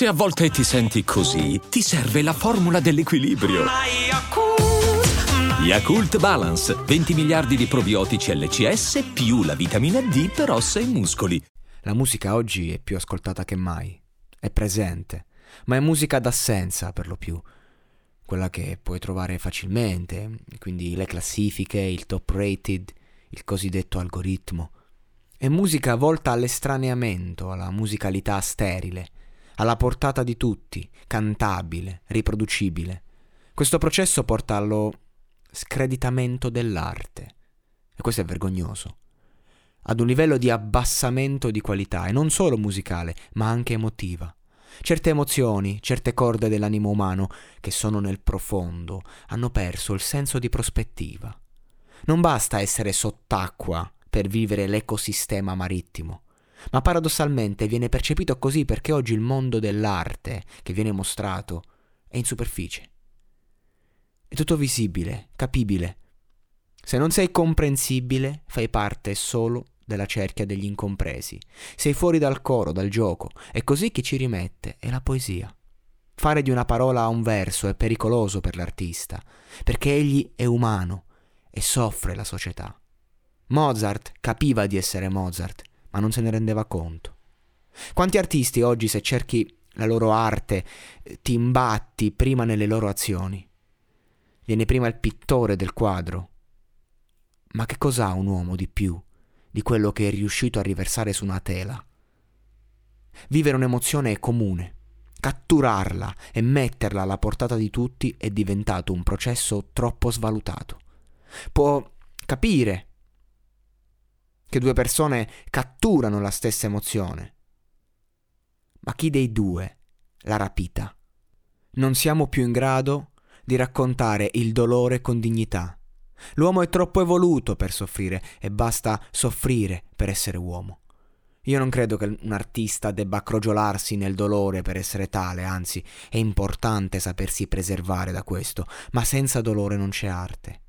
Se a volte ti senti così, ti serve la formula dell'equilibrio. Yakult Balance, 20 miliardi di probiotici LCS più la vitamina D per ossa e muscoli. La musica oggi è più ascoltata che mai, è presente, ma è musica d'assenza per lo più, quella che puoi trovare facilmente, quindi le classifiche, il top rated, il cosiddetto algoritmo. È musica volta all'estraneamento, alla musicalità sterile, alla portata di tutti, cantabile, riproducibile. Questo processo porta allo screditamento dell'arte. E questo è vergognoso. Ad un livello di abbassamento di qualità, e non solo musicale, ma anche emotiva. Certe emozioni, certe corde dell'animo umano, che sono nel profondo, hanno perso il senso di prospettiva. Non basta essere sott'acqua per vivere l'ecosistema marittimo, ma paradossalmente viene percepito così perché oggi il mondo dell'arte che viene mostrato è in superficie. È tutto visibile, capibile. Se non sei comprensibile, fai parte solo della cerchia degli incompresi. Sei fuori dal coro, dal gioco, e così chi ci rimette è la poesia. Fare di una parola un verso è pericoloso per l'artista, perché egli è umano e soffre la società. Mozart capiva di essere Mozart, ma non se ne rendeva conto. Quanti artisti oggi, se cerchi la loro arte, ti imbatti prima nelle loro azioni? Viene prima il pittore del quadro. Ma che cos'ha un uomo di più di quello che è riuscito a riversare su una tela? Vivere un'emozione comune. Catturarla e metterla alla portata di tutti è diventato un processo troppo svalutato. Può capire che due persone catturano la stessa emozione. Ma chi dei due l'ha rapita? Non siamo più in grado di raccontare il dolore con dignità. L'uomo è troppo evoluto per soffrire e basta soffrire per essere uomo. Io non credo che un artista debba crogiolarsi nel dolore per essere tale, anzi è importante sapersi preservare da questo, ma senza dolore non c'è arte.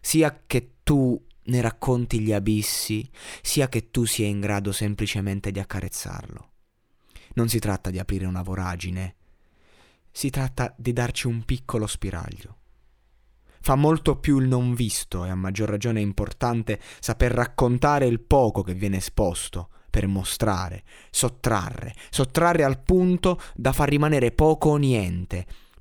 Sia che tu ne racconti gli abissi, sia che tu sia in grado semplicemente di accarezzarlo. Non si tratta di aprire una voragine, si tratta di darci un piccolo spiraglio. Fa molto più il non visto e a maggior ragione è importante saper raccontare il poco che viene esposto per mostrare, sottrarre, sottrarre al punto da far rimanere poco o niente,